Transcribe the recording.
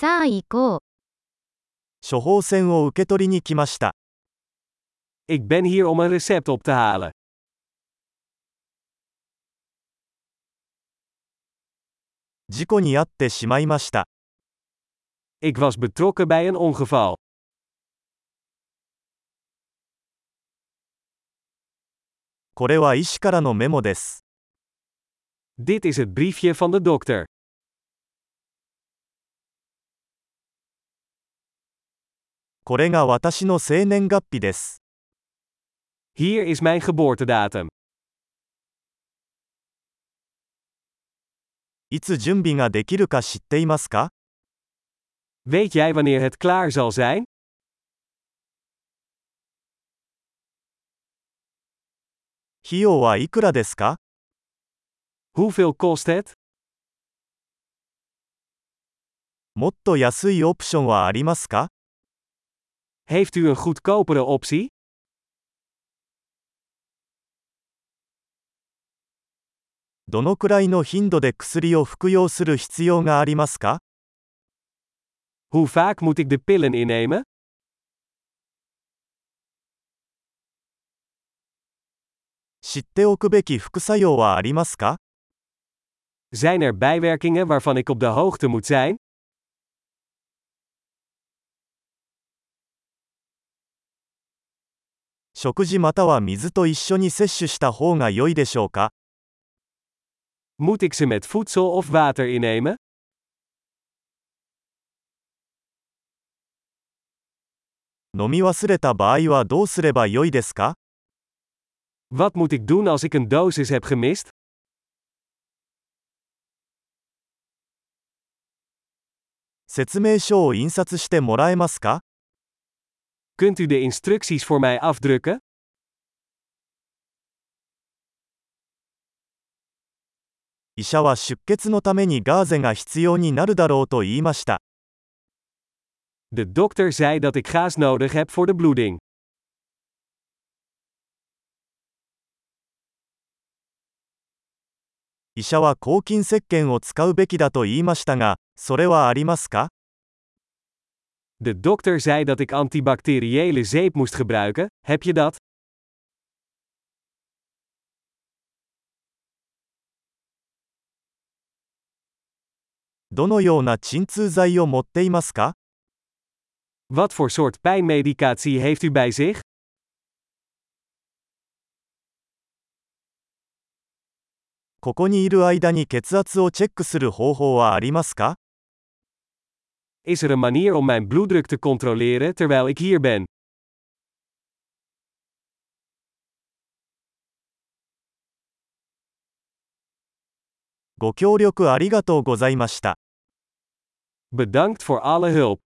さあ行こう。処方箋を受け取りに来ました。Ik ben hier om een recept op te halen. 事故に遭ってしまいました。Ik was betrokken bij een ongeval. これは医師からのメモです。Dit is het briefje van de dokter. これが私の生年月日です。Hier is mijn geboortedatum. いつ準備ができるか知っていますか Weet jij wanneer het klaar zal zijn? 費用はいくらですか Hoeveel kost het? もっと安いオプションはありますか Heeft u een goedkopere optie? Hoe vaak moet ik de pillen innemen? Zijn er bijwerkingen waarvan ik op de hoogte moet zijn? 食事または水と一緒に摂取した方が良いでしょうか Moet ik ze met voedsel of water innemen? 飲み忘れた場合はどうすれば良いですか Wat moet ik doen als ik een dosis heb gemist? 説明書を印刷してもらえますか Kunt u de instructies voor mij afdrukken? 医者は出血のためにガーゼが必要になるだろうと言いました。De dokter zei dat ik gaas nodig heb voor de bloeding. 医者は抗菌石鹸を使うべきだと言いましたが、それはありますか De dokter zei dat ik antibacteriële zeep moest gebruiken, heb je dat? どのような鎮痛剤を持っていますか Wat voor soort pijnmedicatie heeft u bij zich? Is er een manier om mijn bloeddruk te controleren terwijl ik hier ben? ご協力ありがとうございました。Bedankt voor alle hulp.